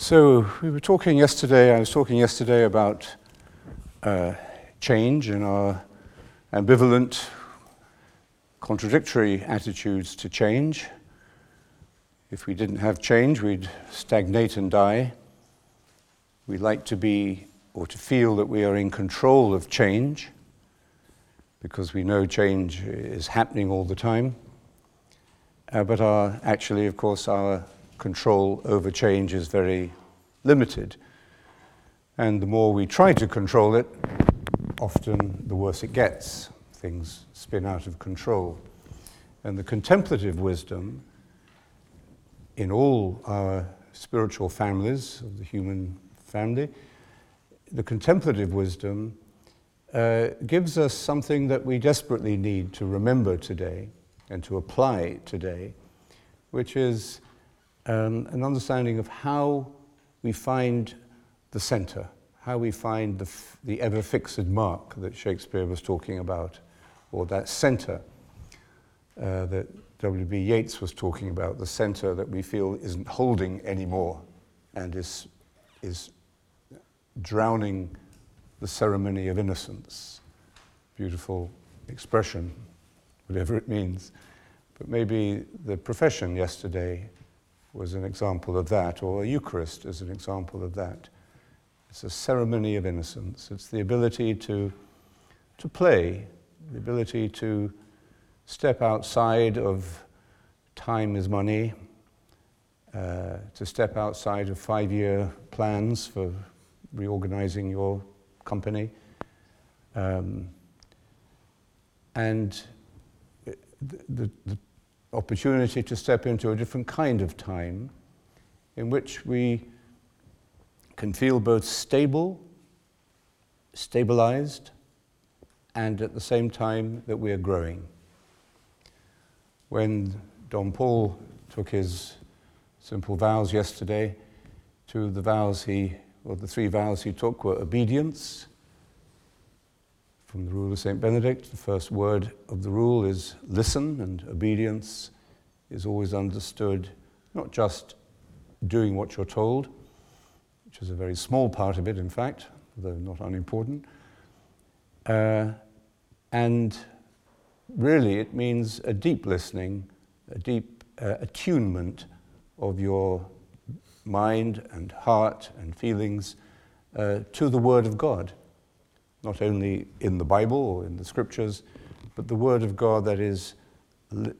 So, we were talking yesterday, I was talking yesterday about uh, change and our ambivalent, contradictory attitudes to change. If we didn't have change, we'd stagnate and die. We like to be or to feel that we are in control of change because we know change is happening all the time. Uh, but our, actually, of course, our control over change is very limited. And the more we try to control it, often the worse it gets. Things spin out of control. And the contemplative wisdom in all our spiritual families of the human family, the contemplative wisdom uh, gives us something that we desperately need to remember today and to apply today, which is um, an understanding of how we find the center, how we find the, the ever fixed mark that Shakespeare was talking about, or that center uh, that W.B. Yeats was talking about, the center that we feel isn't holding anymore and is, is drowning the ceremony of innocence. Beautiful expression, whatever it means. But maybe the profession yesterday was an example of that, or a Eucharist is an example of that. It's a ceremony of innocence. It's the ability to, to play, the ability to step outside of time is money, uh, to step outside of five year plans for reorganizing your company. Um, and the, the, the, opportunity to step into a different kind of time in which we can feel both stable, stabilized, and at the same time that we are growing when Don Paul took his simple vows yesterday, two of the vows he, or the three vows he took were obedience. From the rule of St. Benedict, the first word of the rule is listen, and obedience is always understood not just doing what you're told, which is a very small part of it, in fact, though not unimportant, uh, and really it means a deep listening, a deep uh, attunement of your mind and heart and feelings uh, to the Word of God, not only in the Bible or in the Scriptures, but the Word of God that is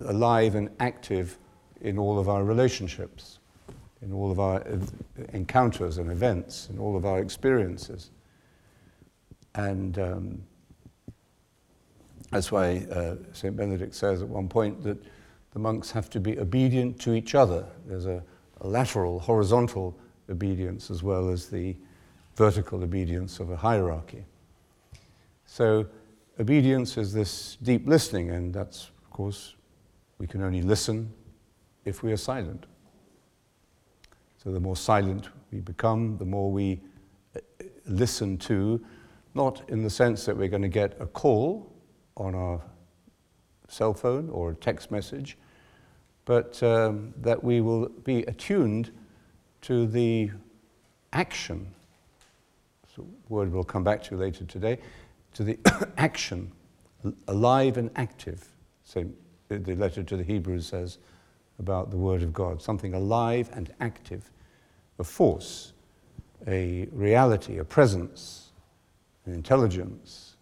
alive and active in all of our relationships, in all of our encounters and events, in all of our experiences. And um, that's why uh, St. Benedict says at one point that the monks have to be obedient to each other. There's a, a lateral, horizontal obedience as well as the vertical obedience of a hierarchy. So, obedience is this deep listening, and that's, of course, we can only listen if we are silent. So, the more silent we become, the more we uh, listen to, not in the sense that we're going to get a call on our cell phone or a text message, but um, that we will be attuned to the action. So, word we'll come back to later today, to the action, alive and active. So, the letter to the Hebrews says about the Word of God something alive and active, a force, a reality, a presence, an intelligence.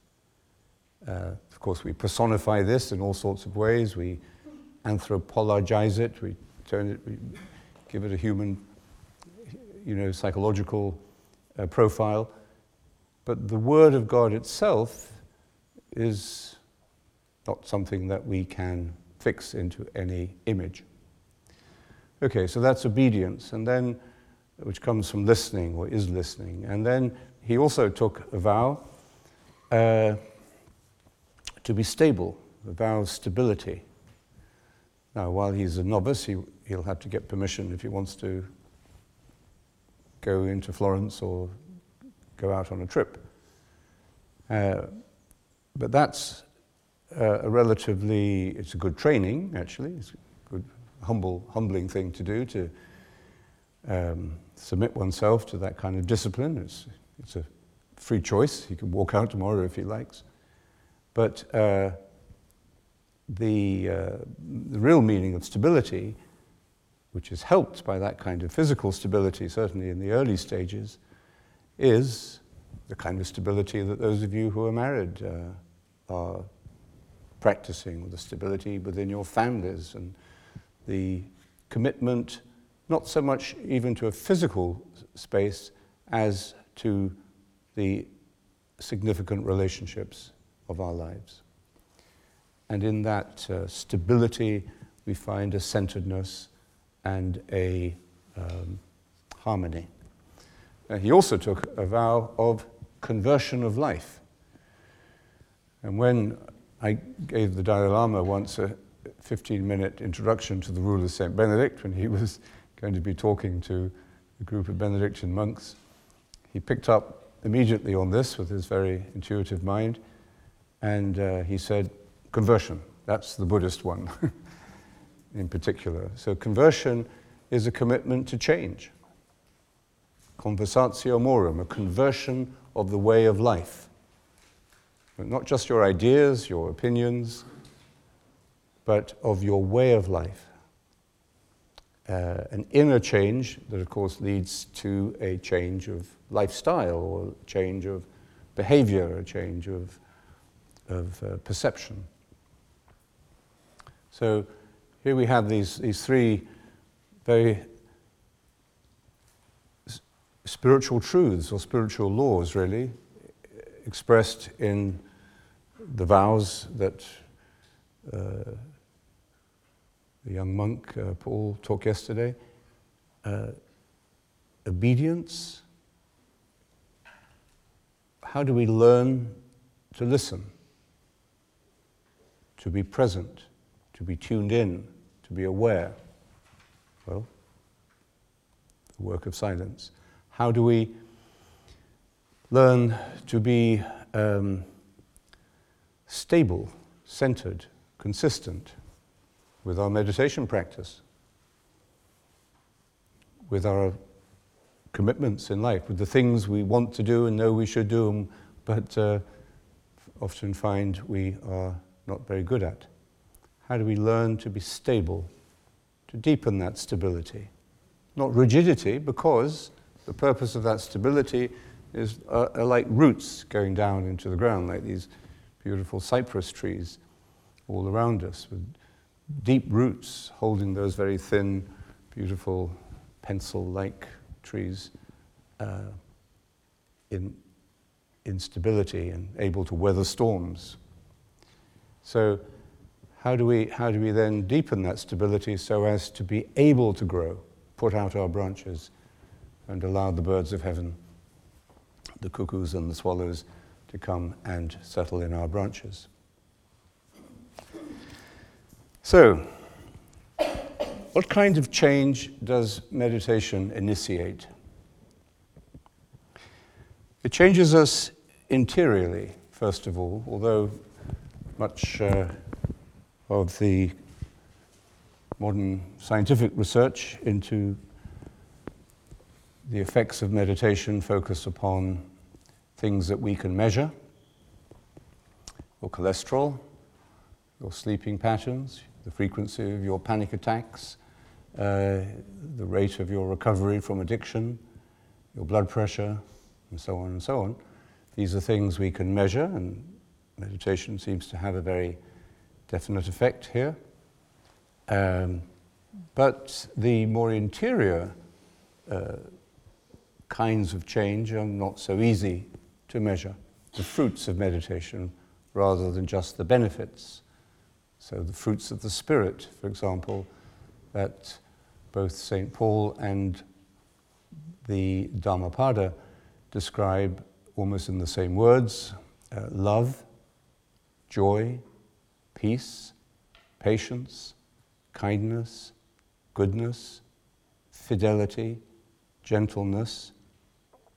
Uh, of course, we personify this in all sorts of ways. We anthropologize it. We turn it, we give it a human, you know, psychological uh, profile. But the Word of God itself is not something that we can fix into any image. Okay, so that's obedience, and then, which comes from listening or is listening. And then he also took a vow. Uh, to be stable, a vow of stability. Now, while he's a novice, he, he'll have to get permission if he wants to go into Florence or go out on a trip. Uh, but that's uh, a relatively, it's a good training, actually. It's a good, humble, humbling thing to do to um, submit oneself to that kind of discipline. It's, it's a free choice. He can walk out tomorrow if he likes. But uh, the, uh, the real meaning of stability, which is helped by that kind of physical stability, certainly in the early stages, is the kind of stability that those of you who are married uh, are practicing, the stability within your families and the commitment, not so much even to a physical space as to the significant relationships of our lives. And in that uh, stability, we find a centeredness and a um, harmony. Uh, he also took a vow of conversion of life. And when I gave the Dalai Lama once a 15 minute introduction to the rule of St. Benedict, when he was going to be talking to a group of Benedictine monks, he picked up immediately on this with his very intuitive mind, and uh, he said, Conversion, that's the Buddhist one in particular. So, conversion is a commitment to change. Conversatio morum, a conversion of the way of life. Not just your ideas, your opinions, but of your way of life. Uh, an inner change that, of course, leads to a change of lifestyle or a change of behavior, a change of, of uh, perception. So here we have these, these three very spiritual truths or spiritual laws, really, expressed in the vows that uh, the young monk uh, Paul talked yesterday. Uh, obedience. How do we learn to listen? To be present, to be tuned in, to be aware? Well, the work of silence. How do we learn to be um, stable, centered, consistent with our meditation practice, with our commitments in life, with the things we want to do and know we should do, but uh, often find we are not very good at? How do we learn to be stable, to deepen that stability? Not rigidity, because the purpose of that stability is uh, are like roots going down into the ground, like these beautiful cypress trees all around us, with deep roots holding those very thin, beautiful pencil-like trees uh, in, stability and able to weather storms. So how do, we, how do we then deepen that stability so as to be able to grow, put out our branches, and allowed the birds of heaven, the cuckoos and the swallows, to come and settle in our branches. So, what kind of change does meditation initiate? It changes us interiorly, first of all, although much uh, of the modern scientific research into the effects of meditation focus upon things that we can measure your cholesterol, your sleeping patterns, the frequency of your panic attacks, uh, the rate of your recovery from addiction, your blood pressure, and so on and so on. These are things we can measure, and meditation seems to have a very definite effect here. Um, but the more interior uh, kinds of change are not so easy to measure. The fruits of meditation rather than just the benefits. So, the fruits of the Spirit, for example, that both St. Paul and the Dhammapada describe almost in the same words uh, love, joy, peace, patience, kindness, goodness, fidelity, gentleness,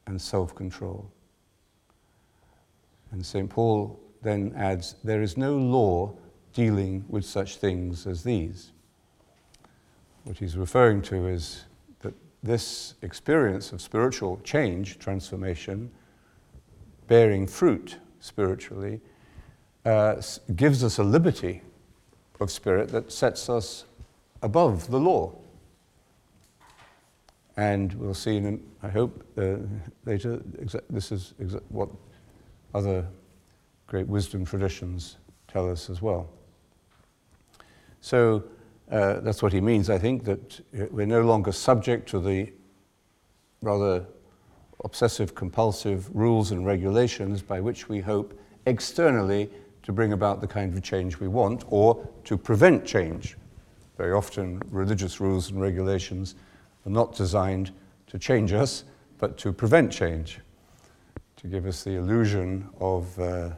and self control. And St. Paul then adds, There is no law dealing with such things as these. What he's referring to is that this experience of spiritual change, transformation, bearing fruit spiritually, uh, gives us a liberty of spirit that sets us above the law. And we'll see, in, I hope, uh, later, this is what other great wisdom traditions tell us as well. So uh, that's what he means, I think, that we're no longer subject to the rather obsessive compulsive rules and regulations by which we hope externally to bring about the kind of change we want or to prevent change. Very often, religious rules and regulations are not designed to change us, but to prevent change, to give us the illusion of, uh,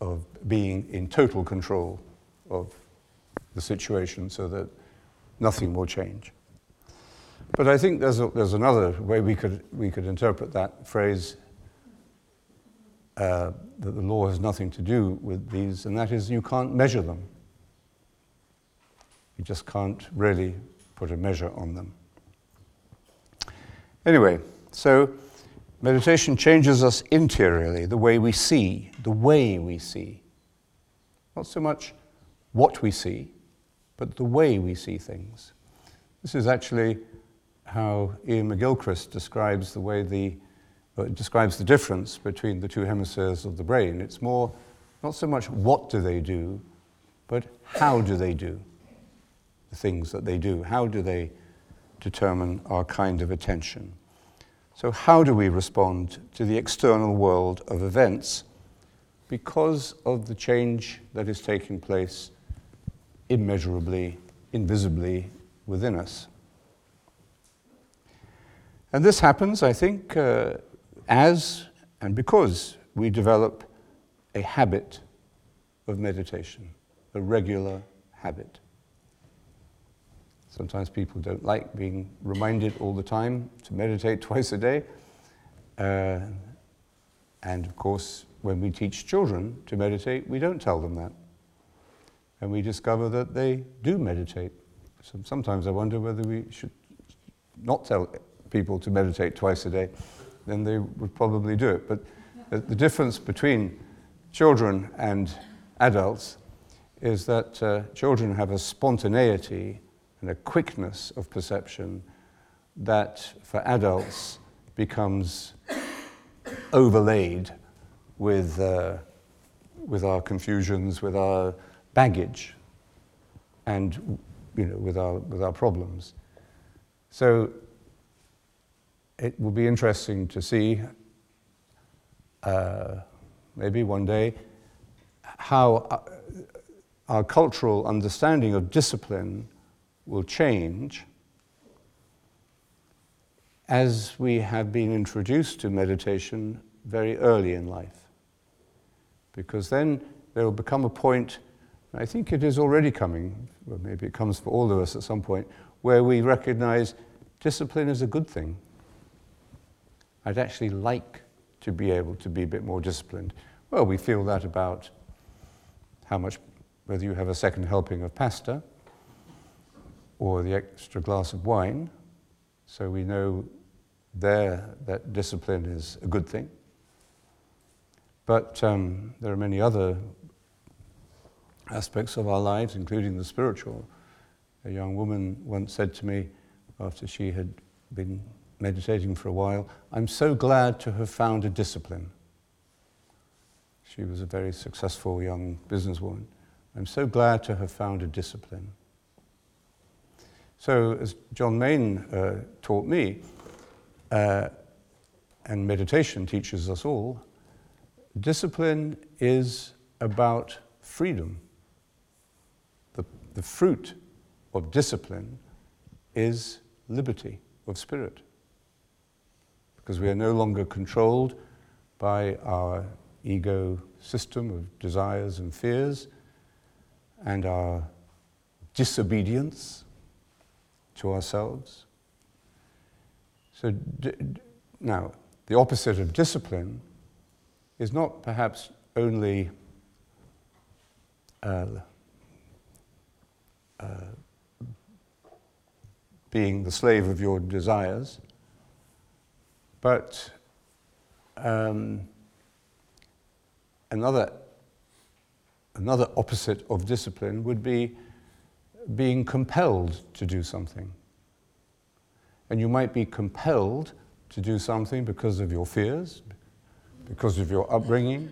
of being in total control of the situation so that nothing will change. But I think there's, a, there's another way we could, we could interpret that phrase uh, that the law has nothing to do with these, and that is you can't measure them. You just can't really put a measure on them. Anyway, so meditation changes us interiorly, the way we see, the way we see. Not so much what we see, but the way we see things. This is actually how Iain McGilchrist describes the way the uh, describes the difference between the two hemispheres of the brain. It's more not so much what do they do, but how do they do the things that they do? How do they determine our kind of attention? So, how do we respond to the external world of events because of the change that is taking place immeasurably, invisibly within us? And this happens, I think, uh, as and because we develop a habit of meditation, a regular habit. Sometimes people don't like being reminded all the time to meditate twice a day. Uh, and of course, when we teach children to meditate, we don't tell them that. And we discover that they do meditate. So sometimes I wonder whether we should not tell people to meditate twice a day, then they would probably do it. But the, difference between children and adults is that uh, children have a spontaneity and a quickness of perception that for adults becomes overlaid with, uh, with our confusions, with our baggage, and you know, with, our, with our problems. So it will be interesting to see, uh, maybe one day, how uh, our cultural understanding of discipline will change as we have been introduced to meditation very early in life. Because then there will become a point, I think it is already coming, maybe it comes for all of us at some point, where we recognize discipline is a good thing. I'd actually like to be able to be a bit more disciplined. Well, we feel that about how much, whether you have a second helping of pasta or the extra glass of wine. So we know there that discipline is a good thing. But um, there are many other aspects of our lives, including the spiritual. A young woman once said to me after she had been meditating for a while. I'm so glad to have found a discipline. She was a very successful young businesswoman. I'm so glad to have found a discipline. So, as John Main uh, taught me, uh, and meditation teaches us all, discipline is about freedom. The, the fruit of discipline is liberty of spirit because we are no longer controlled by our ego system of desires and fears and our disobedience to ourselves. So, now, the opposite of discipline is not perhaps only uh, uh, being the slave of your desires, but um, another, another opposite of discipline would be being compelled to do something. And you might be compelled to do something because of your fears, because of your upbringing,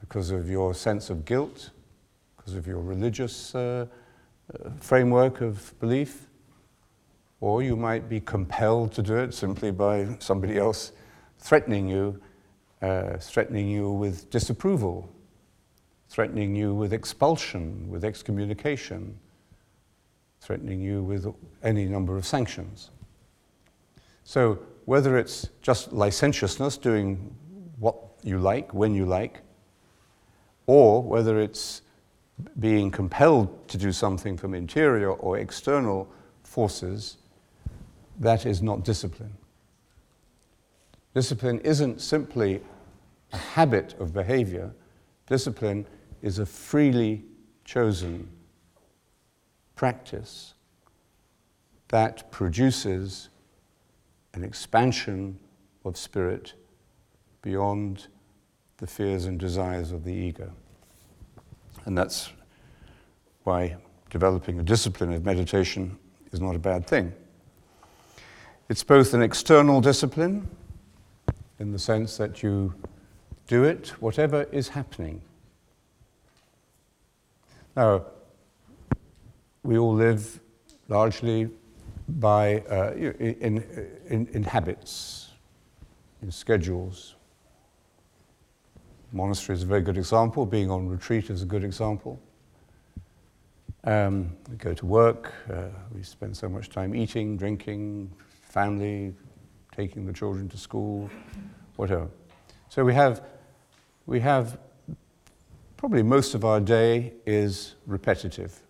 because of your sense of guilt, because of your religious uh, uh, framework of belief. Or you might be compelled to do it simply by somebody else threatening you, uh, threatening you with disapproval, threatening you with expulsion, with excommunication, threatening you with any number of sanctions. So, whether it's just licentiousness, doing what you like, when you like, or whether it's being compelled to do something from interior or external forces, that is not discipline. Discipline isn't simply a habit of behavior, discipline is a freely chosen practice that produces an expansion of spirit beyond the fears and desires of the ego. And that's why developing a discipline of meditation is not a bad thing. It's both an external discipline, in the sense that you do it whatever is happening. Now, we all live largely by uh, in, in, in habits, in schedules. Monastery is a very good example. Being on retreat is a good example. Um, we go to work. Uh, we spend so much time eating, drinking, family, taking the children to school, whatever. So we have, we have probably most of our day is repetitive.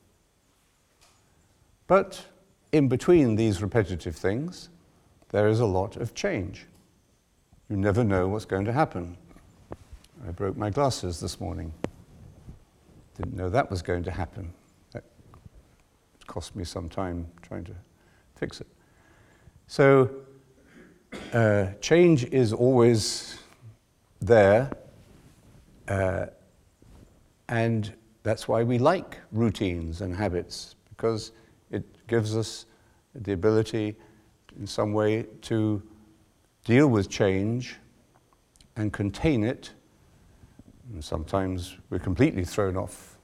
But in between these repetitive things, there is a lot of change. You never know what's going to happen. I broke my glasses this morning. Didn't know that was going to happen. That cost me some time trying to fix it. So, uh, change is always there, uh, and that's why we like routines and habits, because gives us the ability, in some way, to deal with change and contain it. And sometimes we're completely thrown off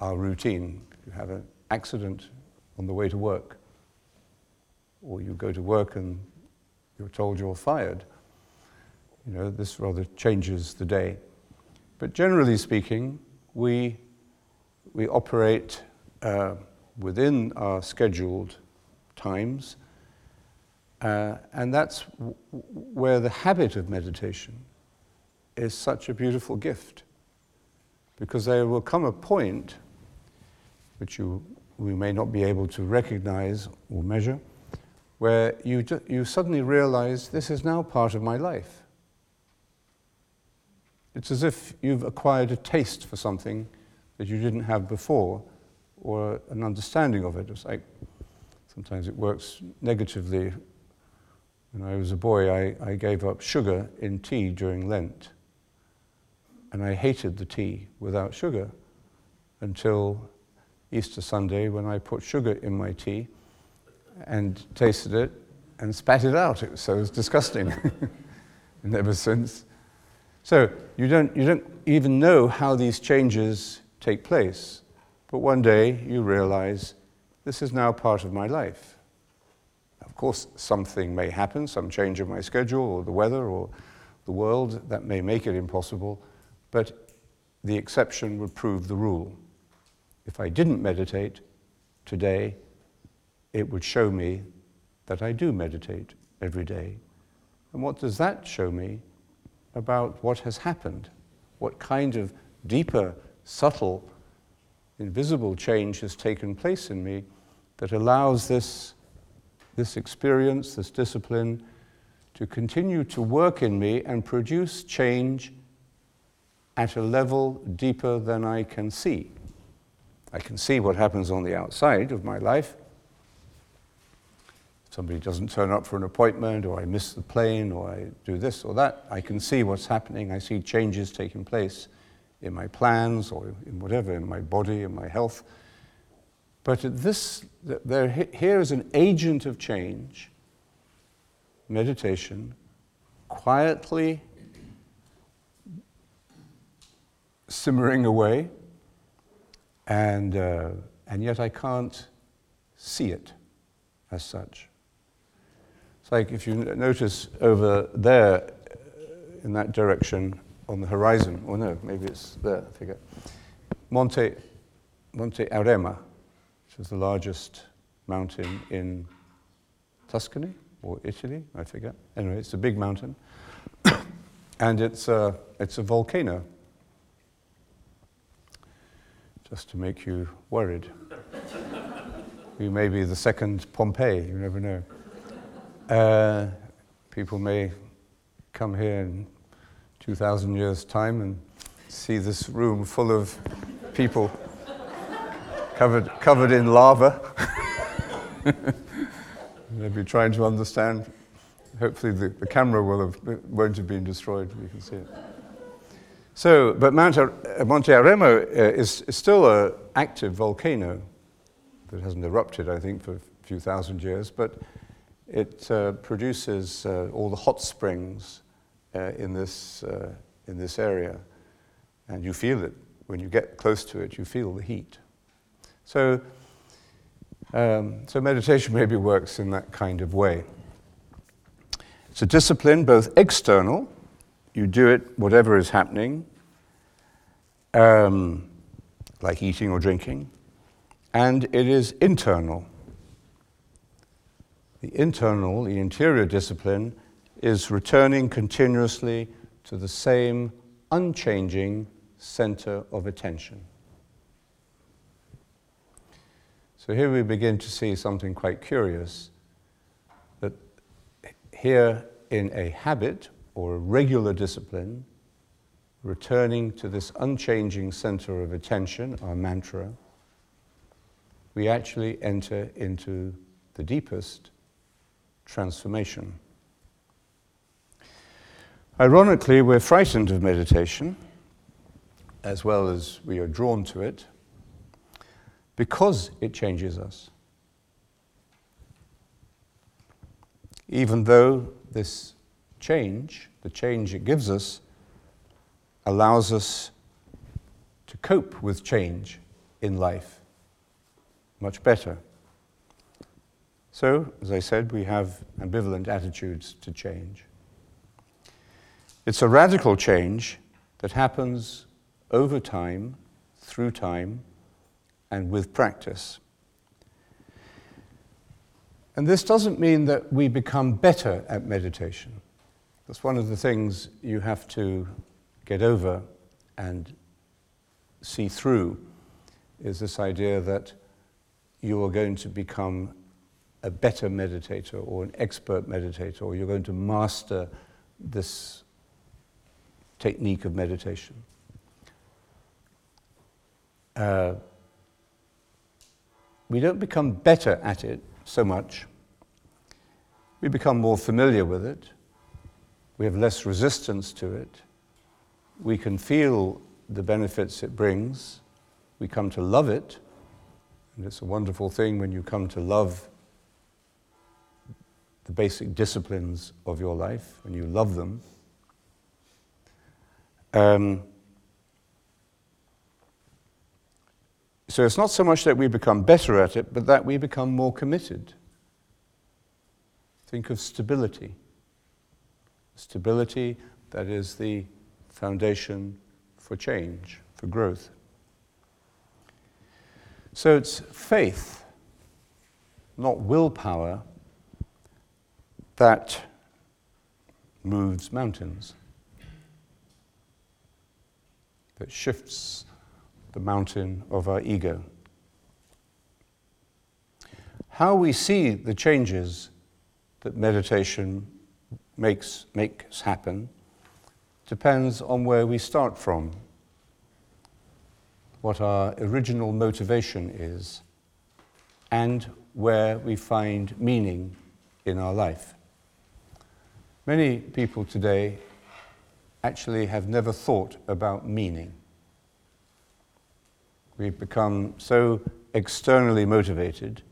our routine. You have an accident on the way to work, or you go to work and you're told you're fired, you know, this rather changes the day. But generally speaking, we, we operate. Uh, within our scheduled times. Uh, and that's w- where the habit of meditation is such a beautiful gift. Because there will come a point, which you, we may not be able to recognize or measure, where you, you suddenly realize this is now part of my life. It's as if you've acquired a taste for something that you didn't have before or an understanding of it. It's like sometimes it works negatively. When I was a boy, I, I gave up sugar in tea during Lent. And I hated the tea without sugar until Easter Sunday when I put sugar in my tea and tasted it and spat it out. It was so it was disgusting. and ever since. So you don't, you don't even know how these changes take place. But one day you realize this is now part of my life. Of course, something may happen, some change in my schedule or the weather or the world that may make it impossible, but the exception would prove the rule. If I didn't meditate today, it would show me that I do meditate every day. And what does that show me about what has happened? What kind of deeper, subtle invisible change has taken place in me that allows this, this experience, this discipline, to continue to work in me and produce change at a level deeper than I can see. I can see what happens on the outside of my life, somebody doesn't turn up for an appointment, or I miss the plane, or I do this or that, I can see what's happening. I see changes taking place in my plans or in whatever, in my body, in my health. But this, there, here is an agent of change, meditation, quietly simmering away, and, uh, and yet I can't see it as such. It's like if you notice over there uh, in that direction on the horizon, or no, maybe it's there, I forget. Monte, Monte Arema, which is the largest mountain in Tuscany or Italy, I forget. Anyway, it's a big mountain. and it's a, it's a volcano. Just to make you worried. you may be the second Pompeii, you never know. Uh, people may come here in 2,000 years' time and see this room full of people covered, covered in lava. They'll be trying to understand. Hopefully, the, the camera will have, won't have been destroyed. You can see it. So, but Mount, Monte Aremo uh, is, is still an active volcano that hasn't erupted, I think, for a few thousand years. But it uh, produces uh, all the hot springs uh, in, this, uh, in this area. And you feel it. When you get close to it, you feel the heat. So, um, so meditation maybe works in that kind of way. It's a discipline both external, you do it whatever is happening, um, like eating or drinking, and it is internal the internal, the interior discipline, is returning continuously to the same unchanging center of attention. So here we begin to see something quite curious that here in a habit or a regular discipline, returning to this unchanging center of attention, our mantra, we actually enter into the deepest transformation. Ironically, we're frightened of meditation as well as we are drawn to it because it changes us. Even though this change, the change it gives us, allows us to cope with change in life much better. So, as I said, we have ambivalent attitudes to change. It's a radical change that happens over time, through time, and with practice. And this doesn't mean that we become better at meditation. That's one of the things you have to get over and see through is this idea that you are going to become a better meditator or an expert meditator, or you're going to master this technique of meditation. Uh, we don't become better at it so much. We become more familiar with it. We have less resistance to it. We can feel the benefits it brings. We come to love it. And it's a wonderful thing when you come to love the basic disciplines of your life and you love them. Um, so it's not so much that we become better at it, but that we become more committed. Think of stability. Stability that is the foundation for change, for growth. So it's faith, not willpower, that moves mountains, that shifts the mountain of our ego. How we see the changes that meditation makes, makes happen depends on where we start from, what our original motivation is, and where we find meaning in our life. Many people today actually have never thought about meaning. We've become so externally motivated,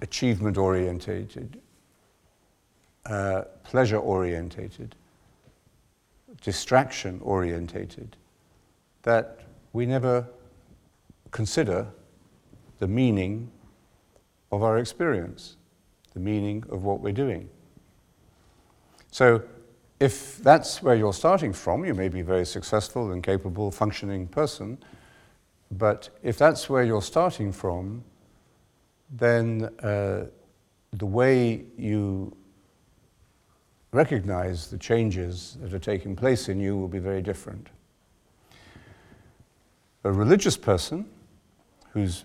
achievement orientated, uh, pleasure orientated, distraction orientated, that we never consider the meaning of our experience, the meaning of what we're doing. So, if that's where you're starting from, you may be a very successful and capable, functioning person, but if that's where you're starting from, then uh, the way you recognize the changes that are taking place in you will be very different. A religious person whose,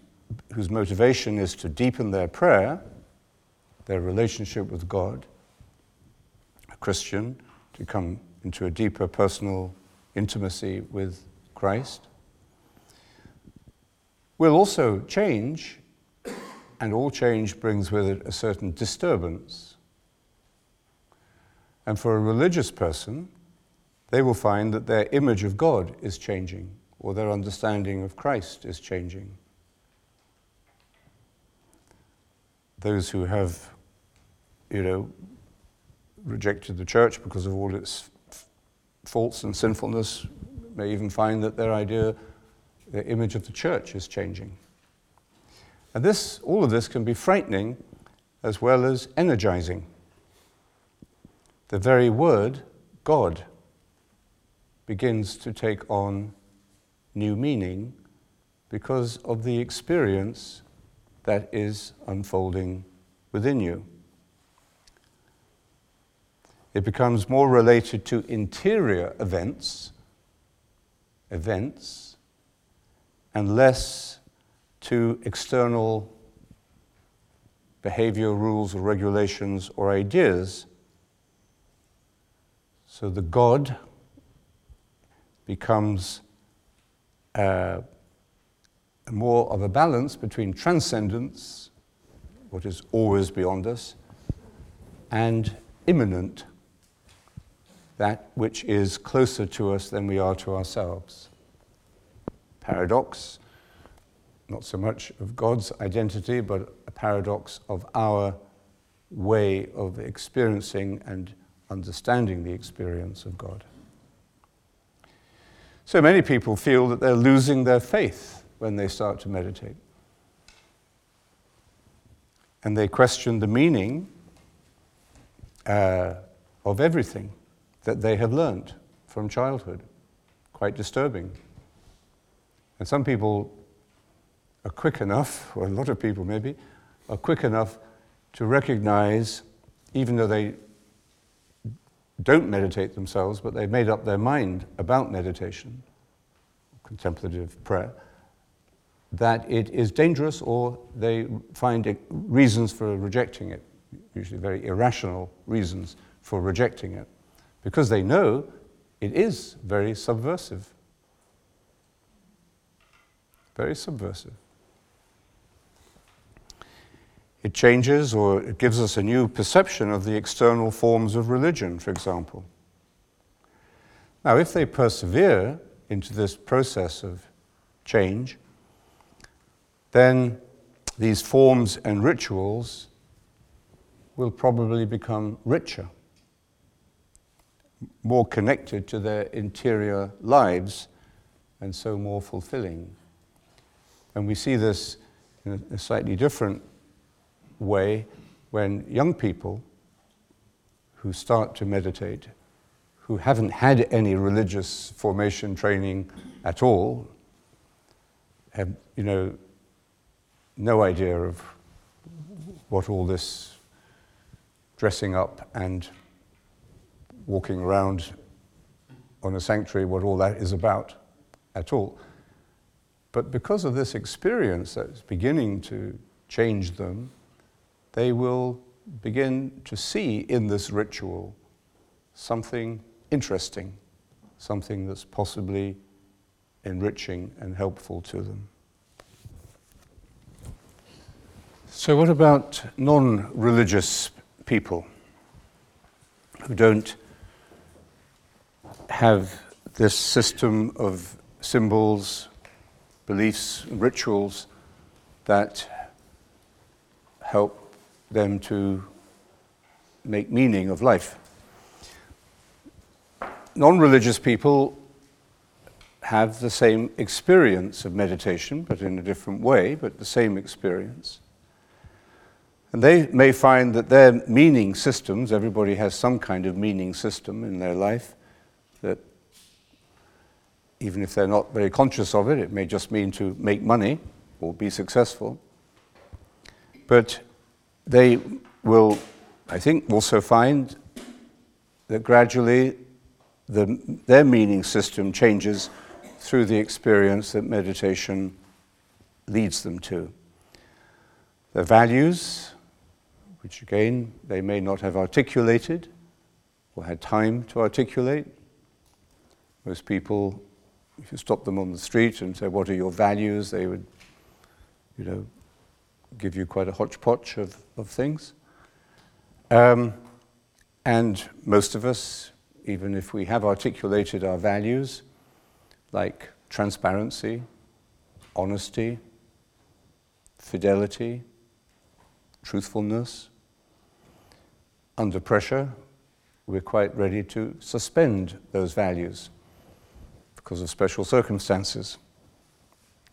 whose motivation is to deepen their prayer, their relationship with God, a Christian to come into a deeper personal intimacy with Christ, will also change, and all change brings with it a certain disturbance. And for a religious person, they will find that their image of God is changing, or their understanding of Christ is changing. Those who have, you know, rejected the church because of all its faults and sinfulness may even find that their idea, their image of the church is changing. And this, all of this can be frightening as well as energizing the very word, God, begins to take on new meaning because of the experience that is unfolding within you. It becomes more related to interior events, events, and less to external behavior rules or regulations or ideas. So the God becomes uh, more of a balance between transcendence, what is always beyond us, and immanent, that which is closer to us than we are to ourselves. Paradox, not so much of God's identity, but a paradox of our way of experiencing and understanding the experience of God. So many people feel that they're losing their faith when they start to meditate. And they question the meaning uh, of everything that they have learnt from childhood. Quite disturbing. And some people are quick enough, or a lot of people maybe, are quick enough to recognize, even though they don't meditate themselves, but they've made up their mind about meditation, contemplative prayer, that it is dangerous or they find reasons for rejecting it, usually very irrational reasons for rejecting it, because they know it is very subversive. Very subversive. It changes or it gives us a new perception of the external forms of religion, for example. Now, if they persevere into this process of change, then these forms and rituals will probably become richer, more connected to their interior lives, and so more fulfilling. And we see this in a slightly different way when young people who start to meditate, who haven't had any religious formation training at all, have, you know, no idea of what all this dressing up and walking around on a sanctuary, what all that is about at all. But because of this experience that's beginning to change them, they will begin to see in this ritual something interesting, something that's possibly enriching and helpful to them. So, what about non religious people who don't have this system of symbols, beliefs, rituals that help them to make meaning of life? Non religious people have the same experience of meditation, but in a different way, but the same experience. And they may find that their meaning systems, everybody has some kind of meaning system in their life, that even if they're not very conscious of it, it may just mean to make money or be successful. But they will, I think, also find that gradually the, their meaning system changes through the experience that meditation leads them to. Their values, which again they may not have articulated or had time to articulate. Most people, if you stop them on the street and say, What are your values? they would, you know, give you quite a hodgepodge of, of things. Um, and most of us, even if we have articulated our values, like transparency, honesty, fidelity, truthfulness. Under pressure, we're quite ready to suspend those values because of special circumstances.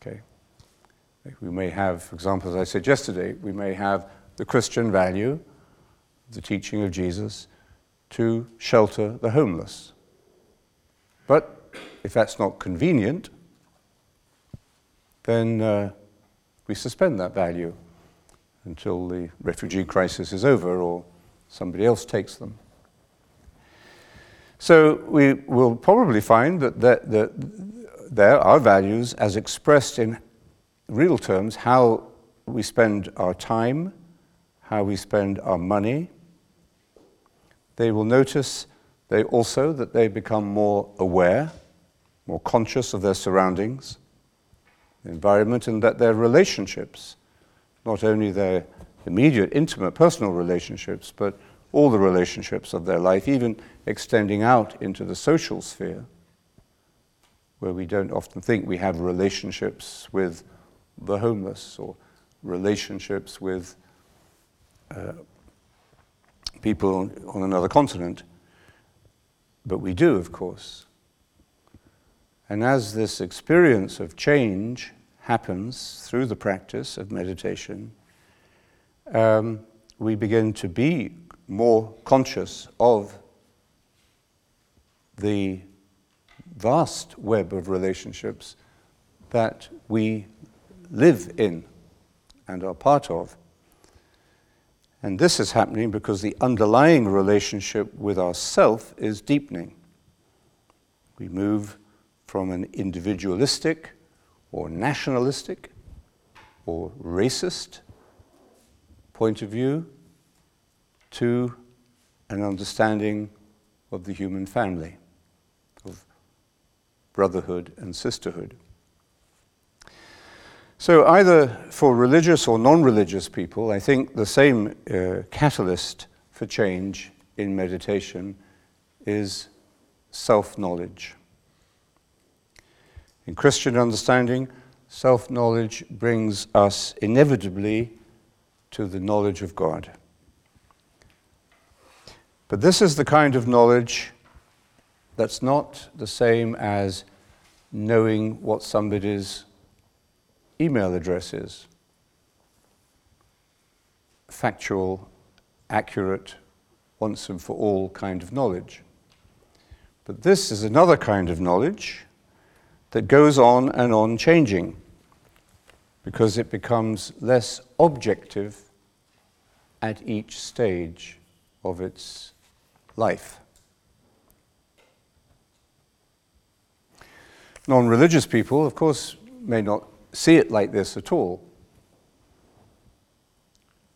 Okay. We may have, for example, as I said yesterday, we may have the Christian value, the teaching of Jesus, to shelter the homeless. But if that's not convenient, then uh, we suspend that value until the refugee crisis is over or somebody else takes them. So we will probably find that, that, that there are values as expressed in real terms how we spend our time, how we spend our money. They will notice they also that they become more aware, more conscious of their surroundings, the environment, and that their relationships not only their immediate, intimate, personal relationships, but all the relationships of their life, even extending out into the social sphere, where we don't often think we have relationships with the homeless or relationships with uh, people on another continent. But we do, of course. And as this experience of change happens through the practice of meditation, um, we begin to be more conscious of the vast web of relationships that we live in and are part of. And this is happening because the underlying relationship with ourself is deepening. We move from an individualistic or nationalistic or racist point of view to an understanding of the human family, of brotherhood and sisterhood. So, either for religious or non religious people, I think the same uh, catalyst for change in meditation is self knowledge. In Christian understanding, self knowledge brings us inevitably to the knowledge of God. But this is the kind of knowledge that's not the same as knowing what somebody's email address is. Factual, accurate, once and for all kind of knowledge. But this is another kind of knowledge that goes on and on changing because it becomes less objective at each stage of its life. Non religious people, of course, may not see it like this at all,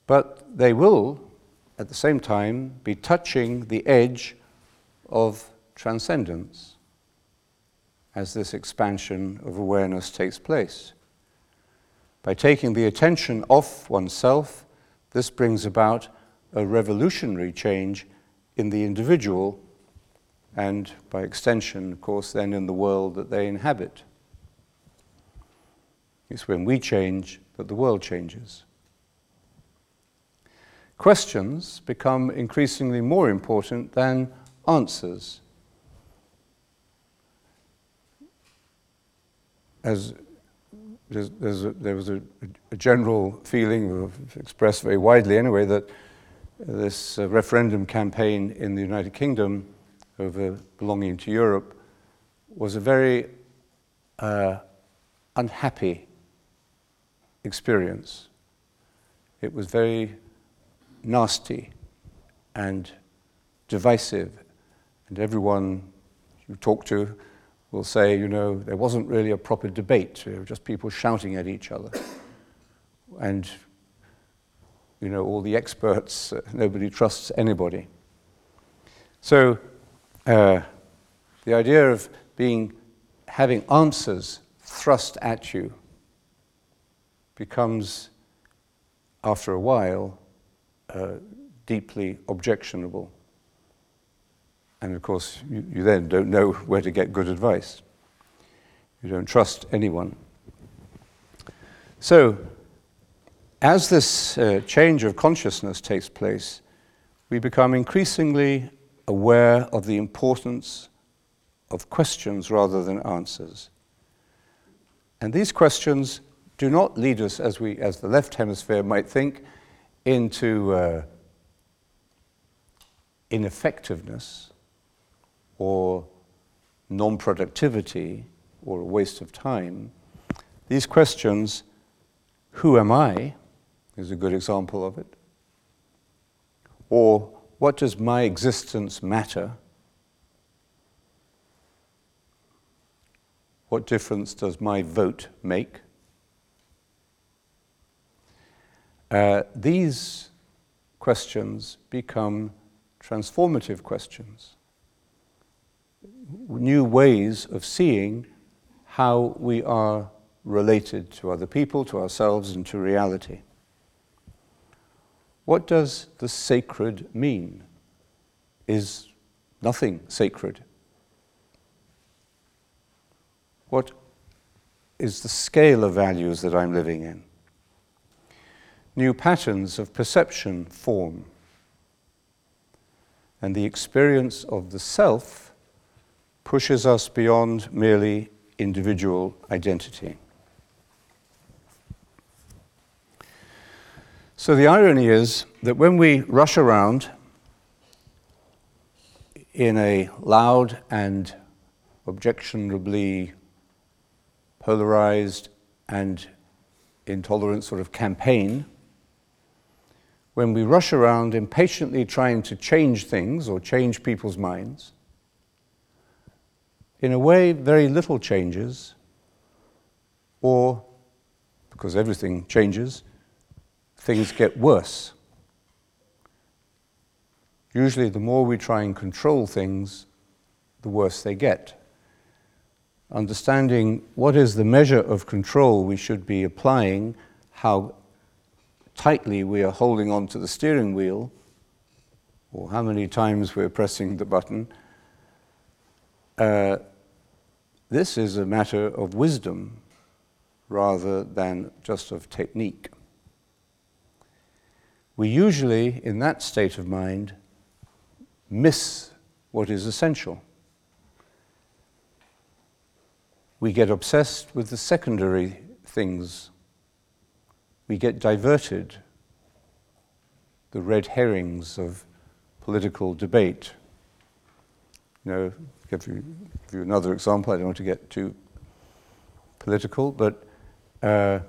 but they will, at the same time, be touching the edge of transcendence as this expansion of awareness takes place. By taking the attention off oneself this brings about a revolutionary change in the individual and, by extension, of course, then in the world that they inhabit. It's when we change that the world changes. Questions become increasingly more important than answers. As there's, there's a, there was a, a, general feeling, expressed very widely anyway, that this uh, referendum campaign in the United Kingdom over belonging to Europe was a very uh, unhappy experience. It was very nasty and divisive, and everyone you talk to will say, you know, there wasn't really a proper debate, there were just people shouting at each other. And, you know, all the experts, uh, nobody trusts anybody. So, uh, the idea of being, having answers thrust at you becomes, after a while, uh, deeply objectionable. And of course, you, you then don't know where to get good advice. You don't trust anyone. So, as this uh, change of consciousness takes place, we become increasingly aware of the importance of questions rather than answers. And these questions do not lead us, as, we, as the left hemisphere might think, into uh, ineffectiveness or non productivity or a waste of time, these questions, who am I, is a good example of it. Or what does my existence matter? What difference does my vote make? Uh, these questions become transformative questions new ways of seeing how we are related to other people, to ourselves, and to reality. What does the sacred mean? Is nothing sacred? What is the scale of values that I'm living in? New patterns of perception form, and the experience of the self pushes us beyond merely individual identity. So the irony is that when we rush around in a loud and objectionably polarized and intolerant sort of campaign, when we rush around impatiently trying to change things or change people's minds, in a way, very little changes, or because everything changes, things get worse. Usually, the more we try and control things, the worse they get. Understanding what is the measure of control we should be applying, how tightly we are holding on to the steering wheel, or how many times we're pressing the button, uh, this is a matter of wisdom rather than just of technique. We usually, in that state of mind, miss what is essential. We get obsessed with the secondary things. We get diverted, the red herrings of political debate. You know, give you, give you another example. I don't want to get too political, but uh,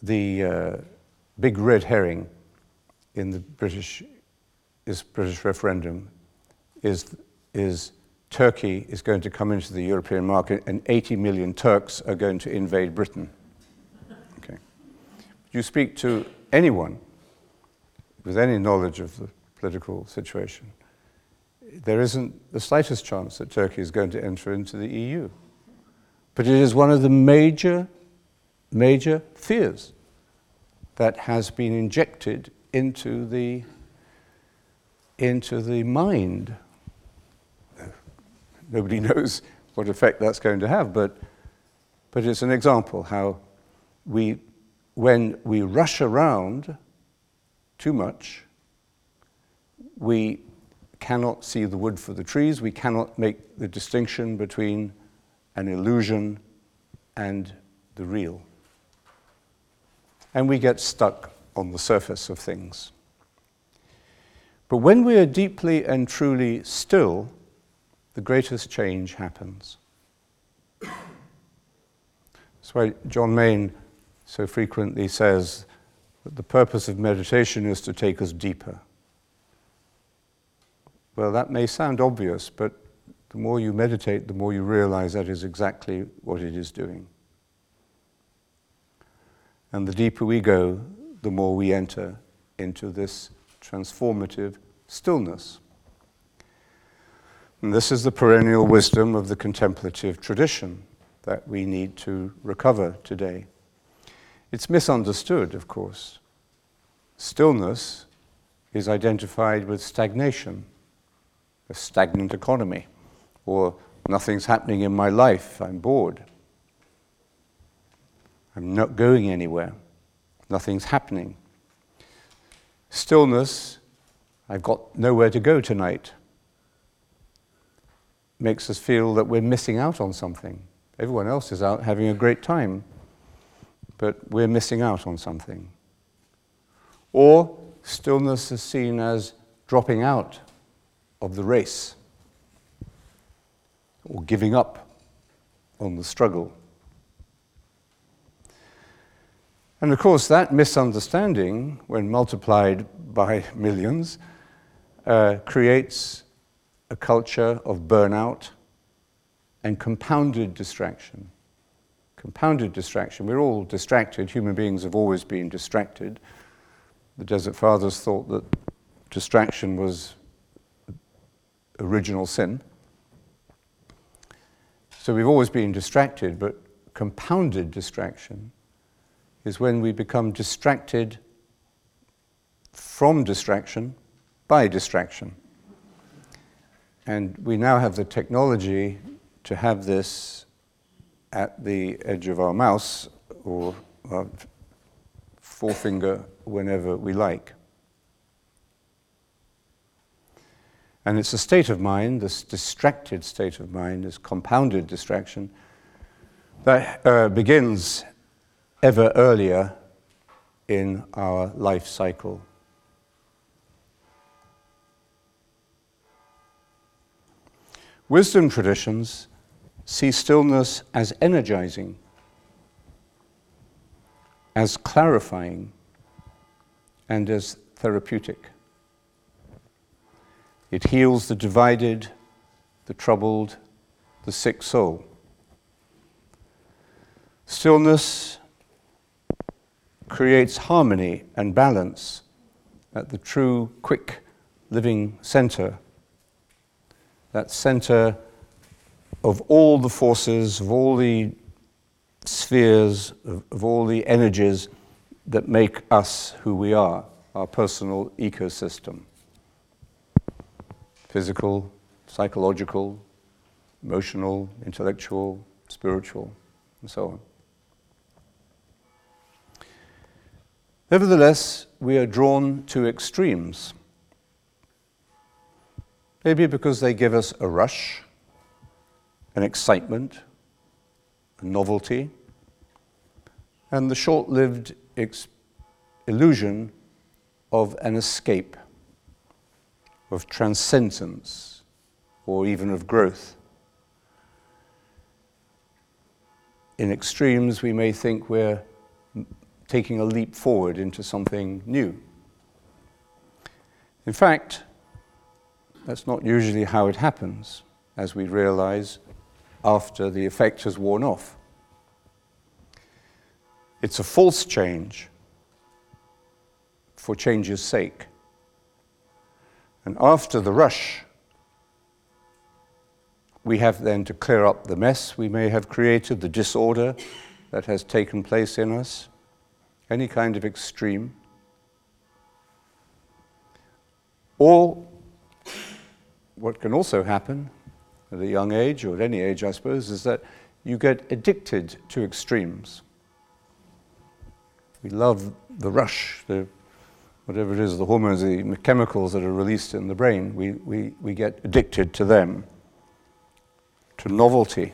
the uh, big red herring in the British, this British referendum is, is Turkey is going to come into the European market and 80 million Turks are going to invade Britain. Okay. You speak to anyone with any knowledge of the political situation, there isn't the slightest chance that Turkey is going to enter into the EU. But it is one of the major, major fears that has been injected into the, into the mind. Nobody knows what effect that's going to have, but, but it's an example how we, when we rush around too much, we cannot see the wood for the trees, we cannot make the distinction between an illusion and the real. And we get stuck on the surface of things. But when we are deeply and truly still, the greatest change happens. That's why John Main so frequently says that the purpose of meditation is to take us deeper. Well, that may sound obvious, but the more you meditate, the more you realize that is exactly what it is doing. And the deeper we go, the more we enter into this transformative stillness. And this is the perennial wisdom of the contemplative tradition that we need to recover today. It's misunderstood, of course. Stillness is identified with stagnation, a stagnant economy, or nothing's happening in my life, I'm bored. I'm not going anywhere. Nothing's happening. Stillness, I've got nowhere to go tonight, makes us feel that we're missing out on something. Everyone else is out having a great time, but we're missing out on something. Or stillness is seen as dropping out of the race or giving up on the struggle. And of course, that misunderstanding, when multiplied by millions, uh, creates a culture of burnout and compounded distraction. Compounded distraction. We're all distracted. Human beings have always been distracted. The Desert Fathers thought that distraction was original sin. So we've always been distracted, but compounded distraction is when we become distracted from distraction by distraction. And we now have the technology to have this at the edge of our mouse or our forefinger whenever we like. And it's a state of mind, this distracted state of mind, this compounded distraction, that uh, begins ever earlier in our life cycle. Wisdom traditions see stillness as energizing, as clarifying, and as therapeutic. It heals the divided, the troubled, the sick soul. Stillness creates harmony and balance at the true, quick living center. That center of all the forces, of all the spheres, of, of all the energies that make us who we are, our personal ecosystem physical, psychological, emotional, intellectual, spiritual, and so on. Nevertheless, we are drawn to extremes. Maybe because they give us a rush, an excitement, a novelty, and the short lived ex- illusion of an escape, of transcendence, or even of growth. In extremes, we may think we're taking a leap forward into something new. In fact, that's not usually how it happens, as we realize after the effect has worn off. It's a false change for change's sake. And after the rush, we have then to clear up the mess we may have created, the disorder that has taken place in us any kind of extreme, or what can also happen at a young age, or at any age, I suppose, is that you get addicted to extremes. We love the rush, the whatever it is, the hormones, the chemicals that are released in the brain, we, we, we get addicted to them, to novelty,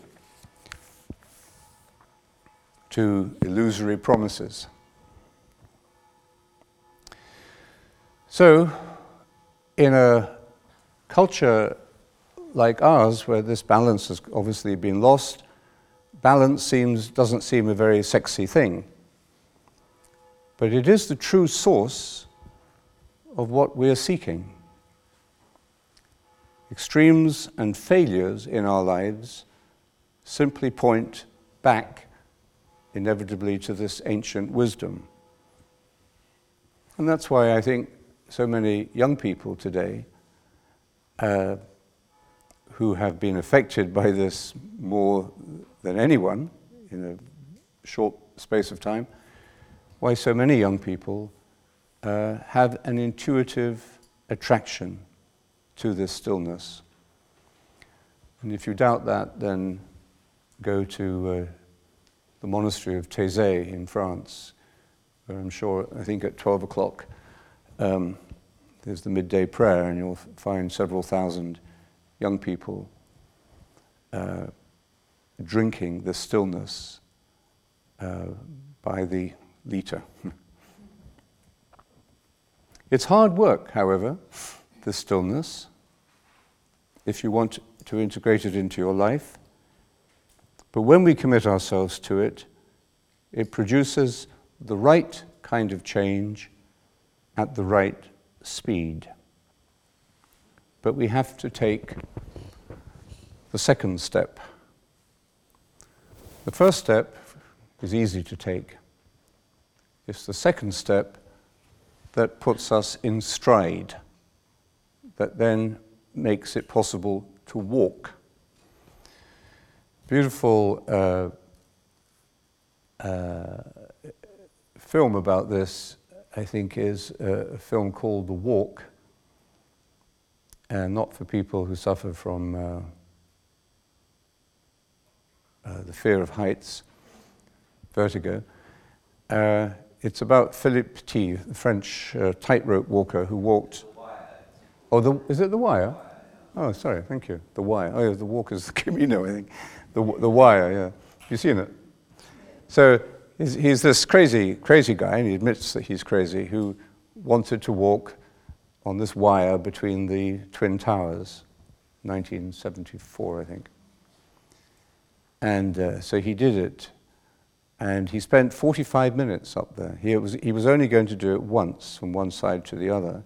to illusory promises. So, in a culture like ours, where this balance has obviously been lost, balance seems, doesn't seem a very sexy thing. But it is the true source of what we're seeking. Extremes and failures in our lives simply point back inevitably to this ancient wisdom. And that's why I think so many young people today uh, who have been affected by this more than anyone in a short space of time, why so many young people uh, have an intuitive attraction to this stillness. And if you doubt that, then go to uh, the monastery of Taizé in France, where I'm sure, I think at 12 o'clock, um, there's the midday prayer, and you'll find several thousand young people uh, drinking the stillness uh, by the liter. It's hard work, however, the stillness, if you want to integrate it into your life. But when we commit ourselves to it, it produces the right kind of change at the right speed. But we have to take the second step. The first step is easy to take. It's the second step that puts us in stride, that then makes it possible to walk. Beautiful uh, uh, film about this, I think, is a, film called The Walk, and not for people who suffer from uh, uh the fear of heights, vertigo. Uh, it's about Philippe Petit, the French uh, tightrope walker who walked. Oh, the, is it the wire? Oh, sorry, thank you. The wire. Oh, yeah, the walker's the Camino, I think. The, the wire, yeah. Have you seen it? So he's, he's this crazy, crazy guy, and he admits that he's crazy, who wanted to walk on this wire between the Twin Towers, 1974, I think. And uh, so he did it and he spent 45 minutes up there. He was, he was only going to do it once from one side to the other.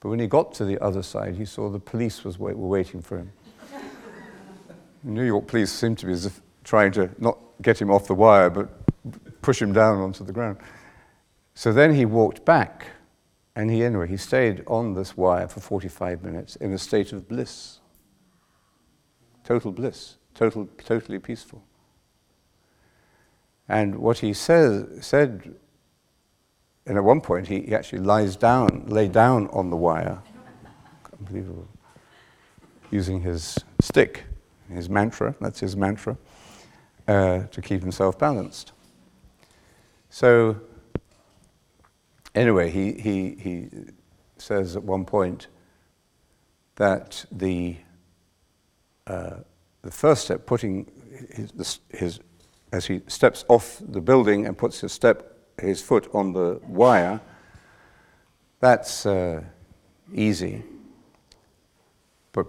But when he got to the other side, he saw the police was wait, were waiting for him. New York police seemed to be trying to not get him off the wire, but push him down onto the ground. So then he walked back, and he anyway he stayed on this wire for 45 minutes in a state of bliss, total bliss, total, totally peaceful. And what he says, said, and at one point he, he actually lies down, lay down on the wire, unbelievable, using his stick, his mantra, that's his mantra, uh, to keep himself balanced. So, anyway, he, he, he says at one point that the, uh, the first step, putting his, his as he steps off the building and puts his, step, his foot on the wire, that's uh, easy. But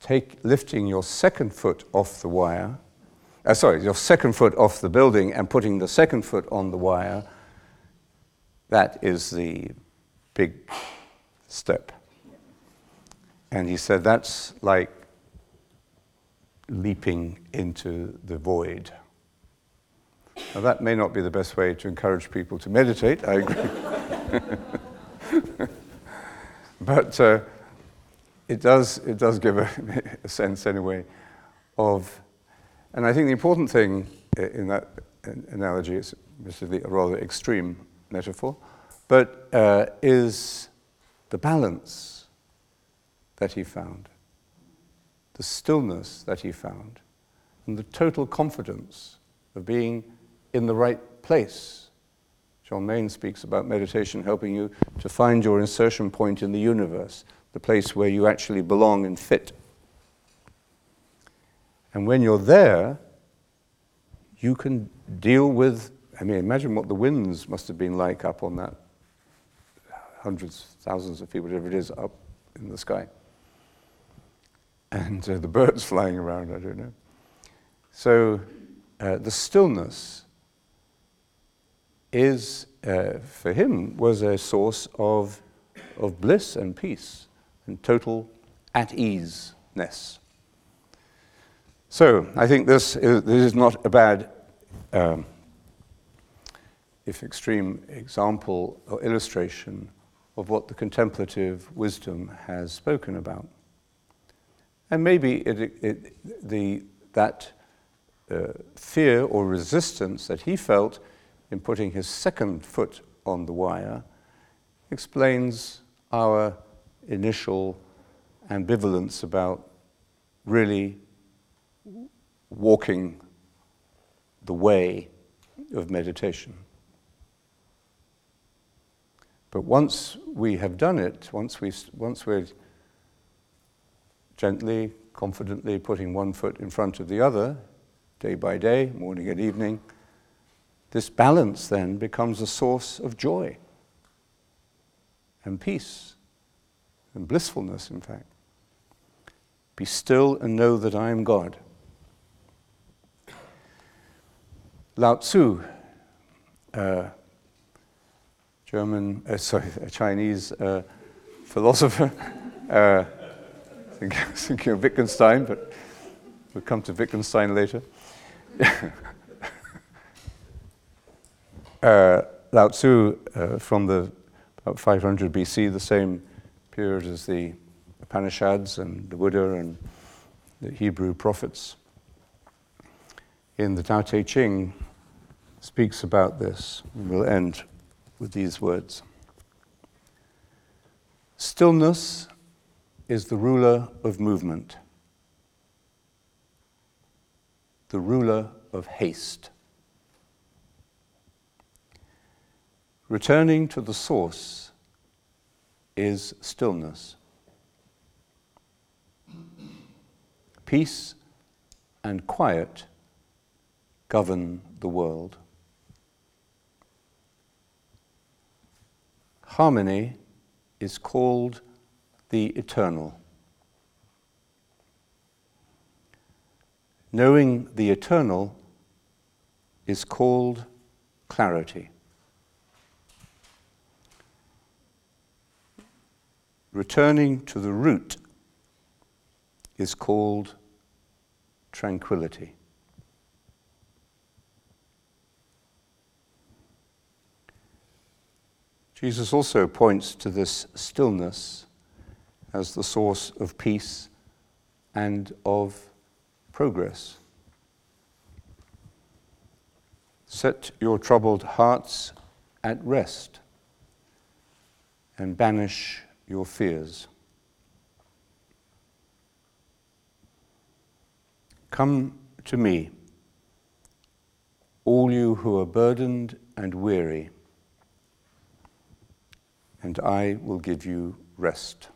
take, lifting your second foot off the wire, uh, sorry, your second foot off the building and putting the second foot on the wire, that is the big step. And he said that's like leaping into the void. Now, that may not be the best way to encourage people to meditate, I agree. but uh, it, does, it does give a, a, sense, anyway, of. And I think the important thing in that analogy is a rather extreme metaphor, but uh, is the balance that he found, the stillness that he found, and the total confidence of being in the right place. John Main speaks about meditation helping you to find your insertion point in the universe, the place where you actually belong and fit. And when you're there, you can deal with, I mean, imagine what the winds must have been like up on that hundreds, thousands of feet, whatever it is, up in the sky. And uh, the birds flying around, I don't know. So uh, the stillness is, uh, for him, was a source of, of bliss and peace and total at easeness. So I think this is, this is not a bad, um, if extreme, example or illustration of what the contemplative wisdom has spoken about. And maybe it, it, the, that uh, fear or resistance that he felt in putting his second foot on the wire explains our initial ambivalence about really walking the way of meditation. But once we have done it, once, we, once we're gently, confidently putting one foot in front of the other, day by day, morning and evening, this balance then becomes a source of joy and peace and blissfulness, in fact. Be still and know that I am God. Lao Tzu, uh, German, uh, sorry, a Chinese uh, philosopher, uh, thinking of Wittgenstein, but we'll come to Wittgenstein later. uh, Lao Tzu, uh, from the about 500 BC, the same period as the Upanishads and the Buddha and the Hebrew prophets, in the Tao Te Ching, speaks about this. We'll end with these words Stillness is the ruler of movement, the ruler of haste. Returning to the source is stillness. Peace and quiet govern the world. Harmony is called the eternal. Knowing the eternal is called clarity. Returning to the root is called tranquility. Jesus also points to this stillness as the source of peace and of progress. Set your troubled hearts at rest and banish your fears. Come to me, all you who are burdened and weary and I will give you rest.